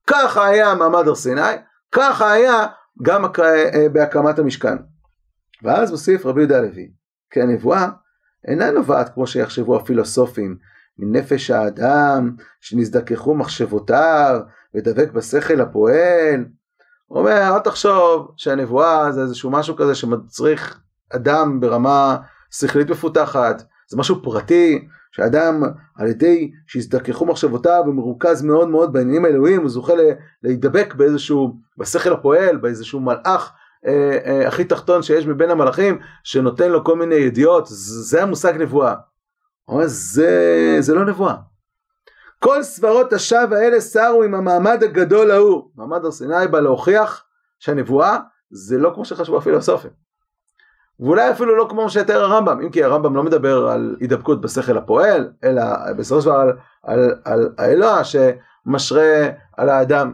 ככה היה מעמד הר סיני, ככה היה גם אה, בהקמת המשכן. ואז מוסיף רבי יהודה הלוי, כי הנבואה אינה נובעת כמו שיחשבו הפילוסופים, מנפש האדם, שנזדככו מחשבותיו, ודבק בשכל הפועל. הוא אומר, אל תחשוב שהנבואה זה איזשהו משהו כזה שמצריך אדם ברמה שכלית מפותחת, זה משהו פרטי, שאדם על ידי שהזדככו מחשבותיו ומרוכז מאוד מאוד בעניינים האלוהים, הוא זוכה להידבק באיזשהו, בשכל הפועל, באיזשהו מלאך אה, אה, הכי תחתון שיש מבין המלאכים, שנותן לו כל מיני ידיעות, זה המושג נבואה. אומר, זה, זה לא נבואה. כל סברות השווא האלה סרו עם המעמד הגדול ההוא. מעמד הר סיני בא להוכיח שהנבואה זה לא כמו שחשבו הפילוסופים. ואולי אפילו לא כמו שיתאר הרמב"ם, אם כי הרמב"ם לא מדבר על הידבקות בשכל הפועל, אלא בסופו של דבר על, על, על האלוה שמשרה על האדם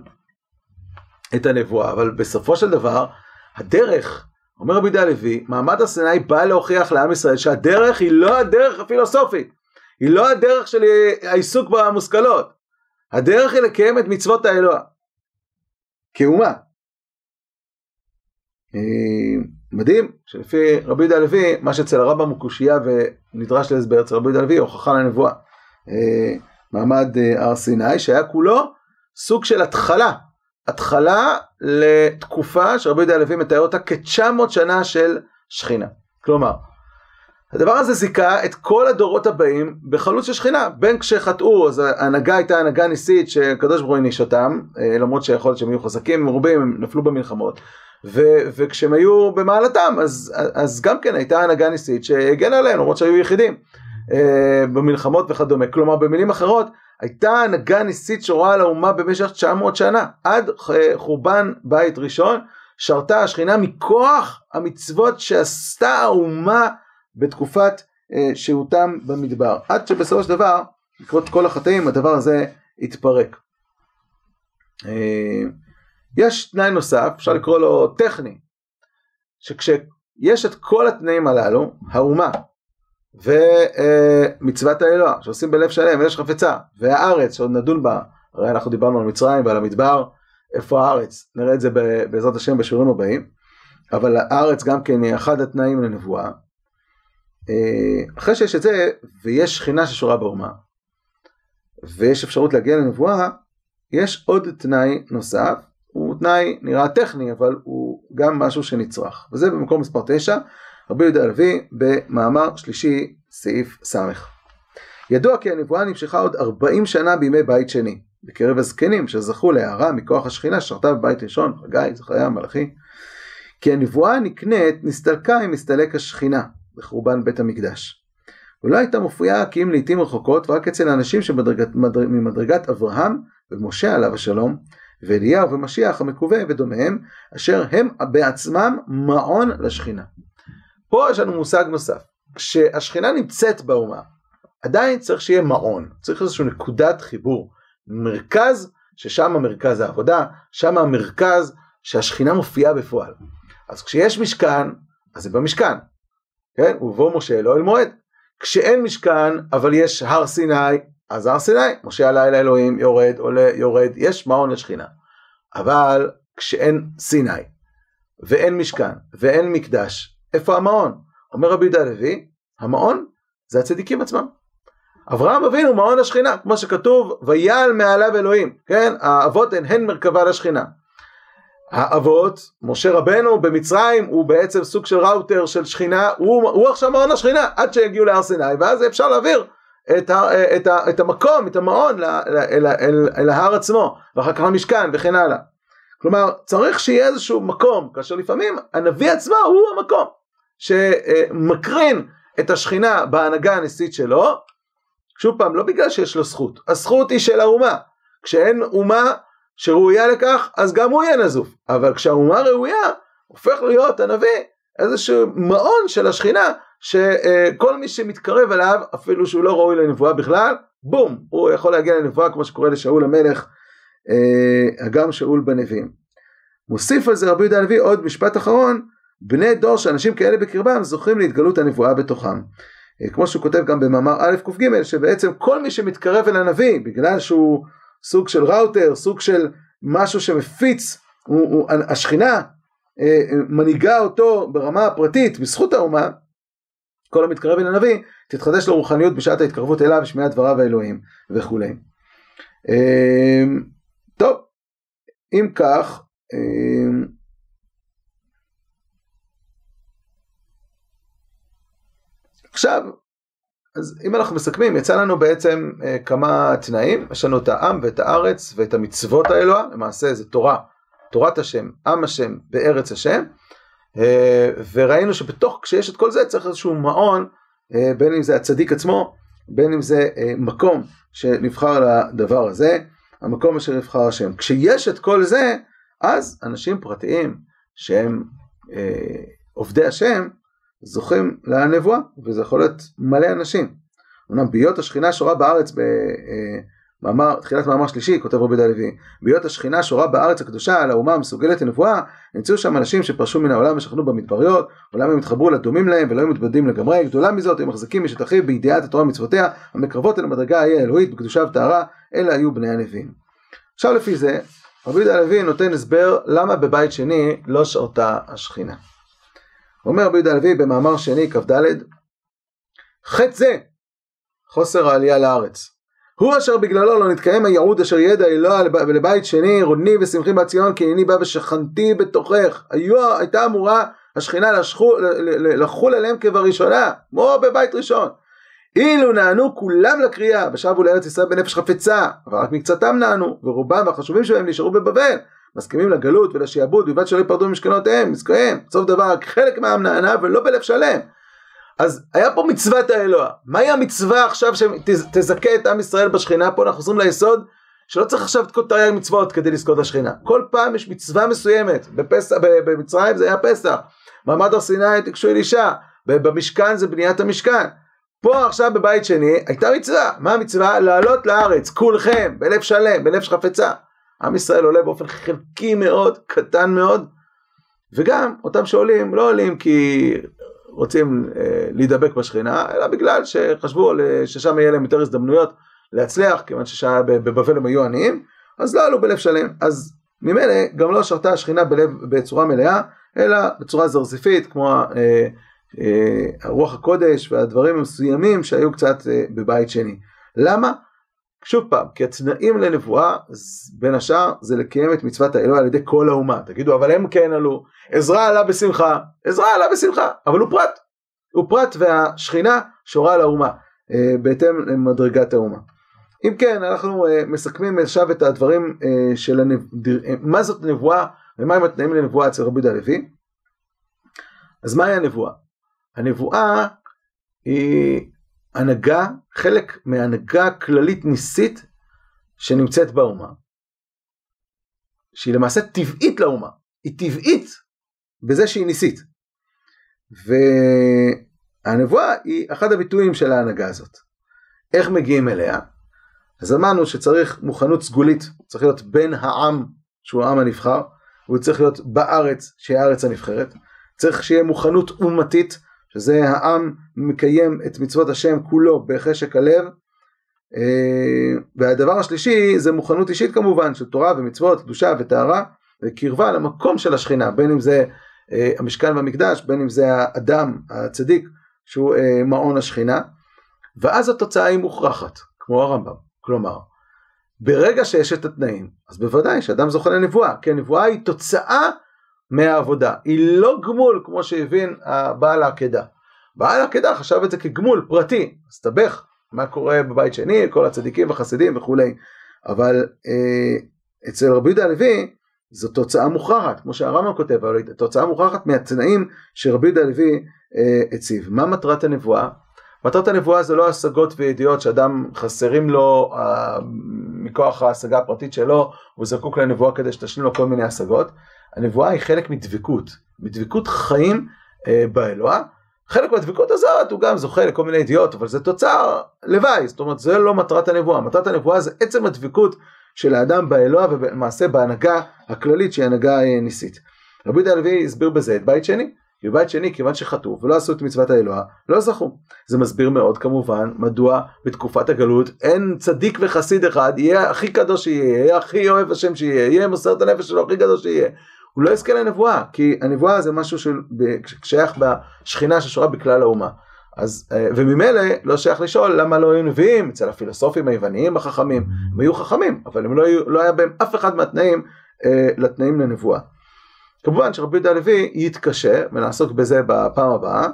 את הנבואה, אבל בסופו של דבר, הדרך, אומר רבי דה לוי, מעמד הסיני בא להוכיח לעם ישראל שהדרך היא לא הדרך הפילוסופית, היא לא הדרך של העיסוק במושכלות, הדרך היא לקיים את מצוות האלוה, כאומה. אה, מדהים שלפי רבי יהודה הלוי, מה שאצל הרמב"ם הוא קושייה ונדרש להסבר, אצל רבי יהודה הלוי הוכחה לנבואה. אה, מעמד אה, הר סיני שהיה כולו סוג של התחלה, התחלה לתקופה שרבי יהודה הלוי מתאר אותה כ-900 שנה של שכינה. כלומר, הדבר הזה זיכה את כל הדורות הבאים בחלוץ של שכינה. בין כשחטאו, אז ההנהגה הייתה הנהגה ניסית שהקדוש ברוך הוא העניש אותם, אה, למרות שיכול להיות שהם היו חזקים, מרובים, הם נפלו במלחמות. ו- וכשהם היו במעלתם אז, אז גם כן הייתה הנהגה ניסית שהגנה עליהם למרות שהיו יחידים אה, במלחמות וכדומה. כלומר במילים אחרות הייתה הנהגה ניסית שרואה על האומה במשך 900 שנה. עד חורבן בית ראשון שרתה השכינה מכוח המצוות שעשתה האומה בתקופת אה, שהותם במדבר. עד שבסופו של דבר לקרות כל החטאים הדבר הזה התפרק. אה, יש תנאי נוסף, אפשר לקרוא לו טכני, שכשיש את כל התנאים הללו, האומה ומצוות האלוה שעושים בלב שלם ויש חפצה, והארץ שעוד נדון בה הרי אנחנו דיברנו על מצרים ועל המדבר, איפה הארץ? נראה את זה בעזרת השם בשיעורים הבאים, אבל הארץ גם כן היא אחד התנאים לנבואה. אה, אחרי שיש את זה, ויש שכינה ששורה באומה, ויש אפשרות להגיע לנבואה, יש עוד תנאי נוסף, תנאי נראה טכני, אבל הוא גם משהו שנצרך. וזה במקום מספר 9, רבי יהודה הלוי במאמר שלישי, סעיף ס'. ידוע כי הנבואה נמשכה עוד 40 שנה בימי בית שני, בקרב הזקנים שזכו להערה מכוח השכינה ששרתה בבית ראשון, חגי, זכריה, מלאכי. כי הנבואה נקנית, נסתלקה אם הסתלק השכינה בחורבן בית המקדש. ולא הייתה מופיעה כי אם לעיתים רחוקות רק אצל האנשים ממדרגת אברהם ומשה עליו השלום, ואליהו ומשיח המקווה ודומיהם, אשר הם בעצמם מעון לשכינה. פה יש לנו מושג נוסף, כשהשכינה נמצאת באומה, עדיין צריך שיהיה מעון, צריך איזושהי נקודת חיבור, מרכז ששם מרכז העבודה, שם המרכז שהשכינה מופיעה בפועל. אז כשיש משכן, אז זה במשכן, כן? ובוא משה לא אל מועד. כשאין משכן, אבל יש הר סיני, אז הר סיני, משה עלה אל האלוהים, יורד, עולה, יורד, יש מעון לשכינה. אבל כשאין סיני, ואין משכן, ואין מקדש, איפה המעון? אומר רבי יהודה הלוי, המעון זה הצדיקים עצמם. אברהם אבינו מעון השכינה, כמו שכתוב, ויעל מעליו אלוהים, כן? האבות הן הן מרכבה לשכינה. האבות, משה רבנו במצרים הוא בעצם סוג של ראוטר של שכינה, הוא, הוא עכשיו מעון השכינה עד שיגיעו להר סיני ואז אפשר להעביר את, ה, את, ה, את המקום, את המעון אל, אל, אל, אל ההר עצמו ואחר כך המשכן וכן הלאה. כלומר צריך שיהיה איזשהו מקום כאשר לפעמים הנביא עצמו הוא המקום שמקרין את השכינה בהנהגה הנשיאית שלו שוב פעם לא בגלל שיש לו זכות הזכות היא של האומה כשאין אומה שראויה לכך, אז גם הוא יהיה נזוף. אבל כשהאומה ראויה, הופך להיות הנביא איזשהו מעון של השכינה, שכל מי שמתקרב אליו, אפילו שהוא לא ראוי לנבואה בכלל, בום, הוא יכול להגיע לנבואה כמו שקורה לשאול המלך, אה, גם שאול בנביאים. מוסיף על זה רבי יהודה הנביא עוד משפט אחרון, בני דור שאנשים כאלה בקרבם זוכים להתגלות הנבואה בתוכם. אה, כמו שהוא כותב גם במאמר א' קג, שבעצם כל מי שמתקרב אל הנביא, בגלל שהוא סוג של ראוטר, סוג של משהו שמפיץ, הוא, הוא, השכינה אה, מנהיגה אותו ברמה הפרטית בזכות האומה, כל המתקרב אל הנביא, תתחדש לו רוחניות בשעת ההתקרבות אליו, שמיעת דבריו האלוהים וכולי. אה, טוב, אם כך, אה, עכשיו אז אם אנחנו מסכמים, יצא לנו בעצם אה, כמה תנאים, יש לנו את העם ואת הארץ ואת המצוות האלוה, למעשה זה תורה, תורת השם, עם השם בארץ השם, וראינו שבתוך, כשיש את כל זה צריך איזשהו מעון, אה, בין אם זה הצדיק עצמו, בין אם זה אה, מקום שנבחר לדבר הזה, המקום אשר נבחר השם. כשיש את כל זה, אז אנשים פרטיים שהם אה, עובדי השם, זוכים לנבואה, וזה יכול להיות מלא אנשים. אמנם בהיות השכינה שורה בארץ במאמר, אה, תחילת מאמר שלישי, כותב רבי דלוי, בהיות השכינה שורה בארץ הקדושה על האומה המסוגלת לנבואה, נמצאו שם אנשים שפרשו מן העולם ושכנו במדבריות, עולם הם התחברו לדומים להם ולא היו מתבדים לגמרי, גדולה מזאת הם מחזיקים משטחים בידיעת התורה ומצוותיה, המקרבות אל המדרגה ההיא האלוהית בקדושה וטהרה, אלה היו בני הנביאים. עכשיו לפי זה, רבי הלוי נותן הסבר למה בבית שני לא שרתה השכינה. אומר רבי הלוי במאמר שני כ"ד חטא זה חוסר העלייה לארץ הוא אשר בגללו לא נתקיים הייעוד אשר ידע אלוה לבית שני רודני ושמחי בציון כי הנני בא ושכנתי בתוכך. היו, הייתה אמורה השכינה לשחו, לחול עליהם כבראשונה כמו בבית ראשון. אילו נענו כולם לקריאה ושבו לארץ ישראל בנפש חפצה אבל רק מקצתם נענו ורובם והחשובים שלהם נשארו בבבל. מסכימים לגלות ולשיעבוד בלבד שלא ייפרדו ממשכנותיהם, מזכויהם, סוף דבר רק חלק מהעם נענה ולא בלב שלם. אז היה פה מצוות האלוה, מהי המצווה עכשיו שתזכה את עם ישראל בשכינה? פה, אנחנו חוזרים ליסוד שלא צריך עכשיו את כל תרי"ג מצוות כדי לזכות השכינה, כל פעם יש מצווה מסוימת, בפס... במצרים זה היה פסח, מעמד הר סיני תיגשו אל אישה, במשכן זה בניית המשכן, פה עכשיו בבית שני הייתה מצווה, מה המצווה? לעלות לארץ, כולכם, בלב שלם, בנפש חפצה. עם ישראל עולה באופן חלקי מאוד, קטן מאוד, וגם אותם שעולים לא עולים כי רוצים אה, להידבק בשכינה, אלא בגלל שחשבו ששם יהיה להם יותר הזדמנויות להצליח, כיוון שבבבל הם היו עניים, אז לא עלו בלב שלם, אז ממילא גם לא שרתה השכינה בלב בצורה מלאה, אלא בצורה זרזיפית, כמו אה, אה, הרוח הקודש והדברים המסוימים שהיו קצת אה, בבית שני. למה? שוב פעם, כי התנאים לנבואה, בין השאר, זה לקיים את מצוות האלוה על ידי כל האומה. תגידו, אבל הם כן עלו, עזרא עלה בשמחה, עזרא עלה בשמחה, אבל הוא פרט. הוא פרט והשכינה שורה על האומה, אה, בהתאם למדרגת האומה. אם כן, אנחנו אה, מסכמים עכשיו את הדברים אה, של הנב... מה זאת נבואה ומהם התנאים לנבואה אצל רבי יהודה הלוי. אז מהי הנבואה? הנבואה היא הנהגה, חלק מהנהגה כללית ניסית שנמצאת באומה, שהיא למעשה טבעית לאומה, היא טבעית בזה שהיא ניסית. והנבואה היא אחד הביטויים של ההנהגה הזאת. איך מגיעים אליה? אז אמרנו שצריך מוכנות סגולית, צריך להיות בין העם שהוא העם הנבחר, והוא צריך להיות בארץ שהיא הארץ הנבחרת, צריך שיהיה מוכנות אומתית, שזה העם מקיים את מצוות השם כולו בחשק הלב, אה, והדבר השלישי זה מוכנות אישית כמובן של תורה ומצוות, קדושה וטהרה וקרבה למקום של השכינה, בין אם זה אה, המשכן והמקדש, בין אם זה האדם הצדיק שהוא אה, מעון השכינה, ואז התוצאה היא מוכרחת, כמו הרמב"ם. כלומר, ברגע שיש את התנאים, אז בוודאי שאדם זוכה לנבואה, כי הנבואה היא תוצאה מהעבודה, היא לא גמול כמו שהבין הבעל העקדה. בעל העקדה חשב את זה כגמול פרטי, הסתבך מה קורה בבית שני, כל הצדיקים והחסידים וכולי, אבל אה, אצל רבי יהודה הלוי זו תוצאה מוכרחת, כמו שהרמב"ם כותב, אבל תוצאה מוכרחת מהתנאים שרבי יהודה הלוי אה, הציב. מה מטרת הנבואה? מטרת הנבואה זה לא השגות וידיעות שאדם חסרים לו אה, מכוח ההשגה הפרטית שלו, הוא זקוק לנבואה כדי שתשלים לו כל מיני השגות. הנבואה היא חלק מדבקות, מדבקות חיים אה, באלוה. חלק מהדבקות הזאת הוא גם זוכה לכל מיני ידיעות, אבל זה תוצר לוואי, זאת אומרת זה לא מטרת הנבואה, מטרת הנבואה זה עצם הדבקות של האדם באלוה ולמעשה בהנהגה הכללית שהיא הנהגה אה, ניסית. רבי יהודה הלוי הסביר בזה את בית שני, ובית שני כיוון שחטאו ולא עשו את מצוות האלוה לא זכו. זה מסביר מאוד כמובן מדוע בתקופת הגלות אין צדיק וחסיד אחד יהיה הכי קדוש שיהיה, יהיה הכי אוהב השם שיהיה, יהיה מוסר את הנפש שלו הכי קדוש שיהיה. הוא לא יזכה לנבואה כי הנבואה זה משהו ששייך בשכינה ששורה בכלל האומה. אז אה, וממילא לא שייך לשאול למה לא היו נביאים אצל הפילוסופים היווניים החכמים הם היו חכמים אבל הם לא, היו, לא היה בהם אף אחד מהתנאים אה, לתנאים לנבואה. כמובן שרבי יהודה הלוי יתקשה ונעסוק בזה בפעם הבאה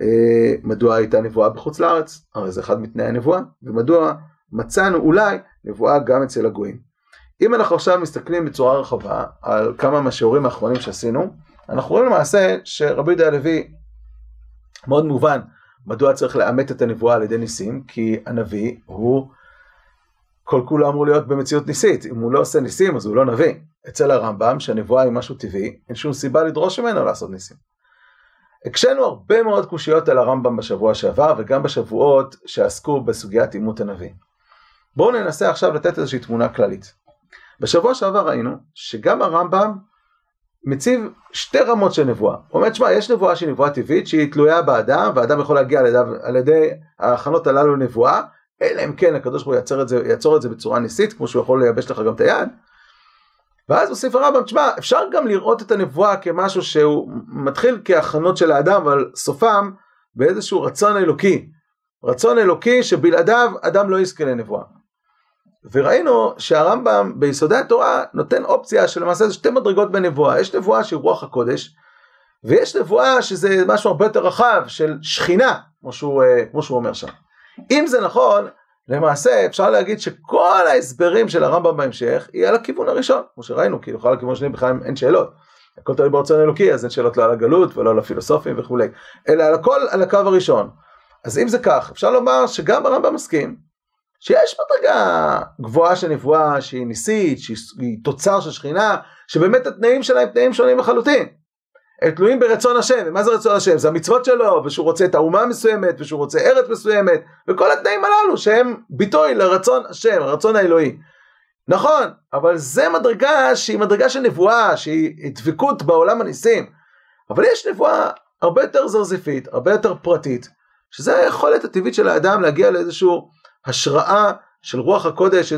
אה, מדוע הייתה נבואה בחוץ לארץ הרי זה אחד מתנאי הנבואה ומדוע מצאנו אולי נבואה גם אצל הגויים. אם אנחנו עכשיו מסתכלים בצורה רחבה על כמה מהשיעורים האחרונים שעשינו אנחנו רואים למעשה שרבי יהודה הלוי מאוד מובן מדוע צריך לאמת את הנבואה על ידי ניסים כי הנביא הוא כל כולו אמור להיות במציאות ניסית אם הוא לא עושה ניסים אז הוא לא נביא אצל הרמב"ם שהנבואה היא משהו טבעי, אין שום סיבה לדרוש ממנו לעשות ניסים. הקשינו הרבה מאוד קושיות על הרמב"ם בשבוע שעבר וגם בשבועות שעסקו בסוגיית עימות הנביא. בואו ננסה עכשיו לתת איזושהי תמונה כללית. בשבוע שעבר ראינו שגם הרמב"ם מציב שתי רמות של נבואה. הוא אומר, תשמע, יש נבואה שהיא נבואה טבעית שהיא תלויה באדם, והאדם יכול להגיע על ידי, על ידי ההכנות הללו לנבואה, אלא אם כן הקדוש ברוך הוא את, יעצור את זה בצורה ניסית, כמו שהוא יכול לייבש לך גם את היד. ואז מוסיף הרמב"ם, תשמע, אפשר גם לראות את הנבואה כמשהו שהוא מתחיל כהכנות של האדם, אבל סופם באיזשהו רצון אלוקי. רצון אלוקי שבלעדיו אדם לא יזכה לנבואה. וראינו שהרמב"ם ביסודי התורה נותן אופציה שלמעשה זה שתי מדרגות בנבואה. יש נבואה שהיא רוח הקודש, ויש נבואה שזה משהו הרבה יותר רחב של שכינה, כמו שהוא, אה, כמו שהוא אומר שם. אם זה נכון, למעשה אפשר להגיד שכל ההסברים של הרמב"ם בהמשך היא על הכיוון הראשון, כמו שראינו, כי בכלל לכיוון השני בכלל אין שאלות. הכל תלוי ברצון אלוקי, אז אין שאלות לא על הגלות ולא על הפילוסופים וכולי, אלא על הכל על הקו הראשון. אז אם זה כך, אפשר לומר שגם הרמב"ם מסכים שיש מדרגה גבוהה של נבואה שהיא ניסית, שהיא תוצר של שכינה, שבאמת התנאים שלה הם תנאים שונים לחלוטין. הם תלויים ברצון השם, ומה זה רצון השם? זה המצוות שלו, ושהוא רוצה את האומה המסוימת, ושהוא רוצה ארץ מסוימת, וכל התנאים הללו שהם ביטוי לרצון השם, הרצון האלוהי. נכון, אבל זה מדרגה שהיא מדרגה של נבואה, שהיא דבקות בעולם הניסים. אבל יש נבואה הרבה יותר זרזיפית, הרבה יותר פרטית, שזה היכולת הטבעית של האדם להגיע לאיזושהי השראה של רוח הקודש,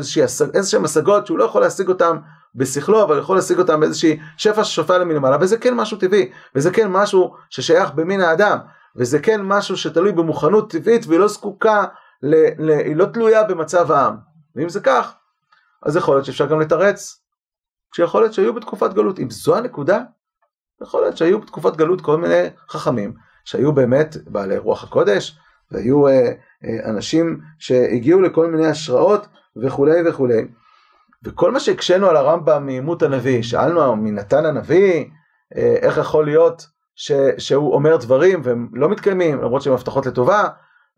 איזשהם השגות שהוא לא יכול להשיג אותם בשכלו, אבל יכול להשיג אותם באיזושהי שפע ששופע מלמעלה, וזה כן משהו טבעי, וזה כן משהו ששייך במין האדם, וזה כן משהו שתלוי במוכנות טבעית והיא לא זקוקה, ל, ל, היא לא תלויה במצב העם. ואם זה כך, אז יכול להיות שאפשר גם לתרץ, כשיכול להיות שהיו בתקופת גלות. אם זו הנקודה, יכול להיות שהיו בתקופת גלות כל מיני חכמים, שהיו באמת בעלי רוח הקודש, והיו אה, אה, אנשים שהגיעו לכל מיני השראות וכולי וכולי. וכל מה שהקשינו על הרמב"ם מעימות הנביא, שאלנו מנתן הנביא, אה, איך יכול להיות ש, שהוא אומר דברים והם לא מתקיימים, למרות שהם הבטחות לטובה,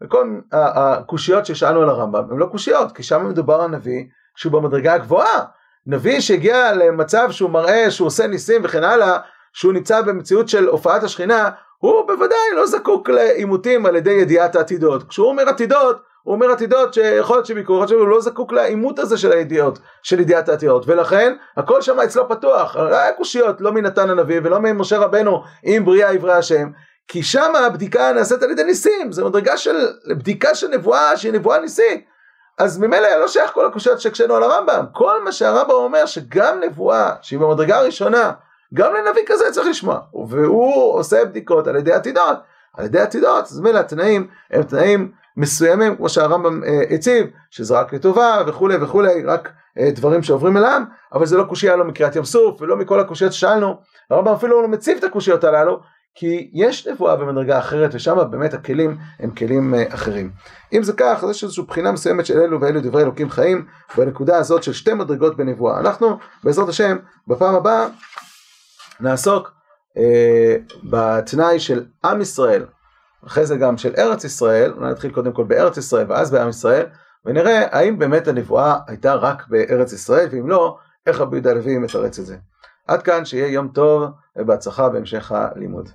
וכל הקושיות ששאלנו על הרמב"ם הם לא קושיות, כי שם מדובר על נביא שהוא במדרגה הגבוהה. נביא שהגיע למצב שהוא מראה שהוא עושה ניסים וכן הלאה, שהוא נמצא במציאות של הופעת השכינה, הוא בוודאי לא זקוק לעימותים על ידי ידיעת העתידות. כשהוא אומר עתידות, הוא אומר עתידות שיכול להיות שביקורת שלו לא זקוק לעימות הזה של הידיעות, של ידיעת העתידות, ולכן הכל שם אצלו פתוח, לא היה קושיות לא מנתן הנביא ולא ממשה רבנו עם בריאה עברי השם, כי שם הבדיקה נעשית על ידי ניסים, זו מדרגה של בדיקה של נבואה שהיא נבואה ניסית. אז ממילא לא שייך כל הקושיות שהקשינו על הרמב"ם, כל מה שהרמב"ם אומר שגם נבואה שהיא במדרגה הראשונה, גם לנביא כזה צריך לשמוע, והוא עושה בדיקות על ידי עתידות, על ידי עתידות, אז ממילא התנאים הם תנאים מסוימים כמו שהרמב"ם אה, הציב, שזה רק לטובה וכולי וכולי, רק אה, דברים שעוברים אל העם, אבל זה לא קושייה לא מקריאת ים סוף ולא מכל הקושיות ששאלנו, הרמב"ם אפילו לא מציב את הקושיות הללו, כי יש נבואה במדרגה אחרת ושם באמת הכלים הם כלים אה, אחרים. אם זה כך, אז יש איזושהי בחינה מסוימת של אלו ואלו דברי אלוקים חיים בנקודה הזאת של שתי מדרגות בנבואה. אנחנו בעזרת השם בפעם הבאה נעסוק אה, בתנאי של עם ישראל, אחרי זה גם של ארץ ישראל, אולי נתחיל קודם כל בארץ ישראל ואז בעם ישראל, ונראה האם באמת הנבואה הייתה רק בארץ ישראל, ואם לא, איך רבי יהודה הלוי מתרץ את זה. עד כאן שיהיה יום טוב ובהצלחה בהמשך הלימוד.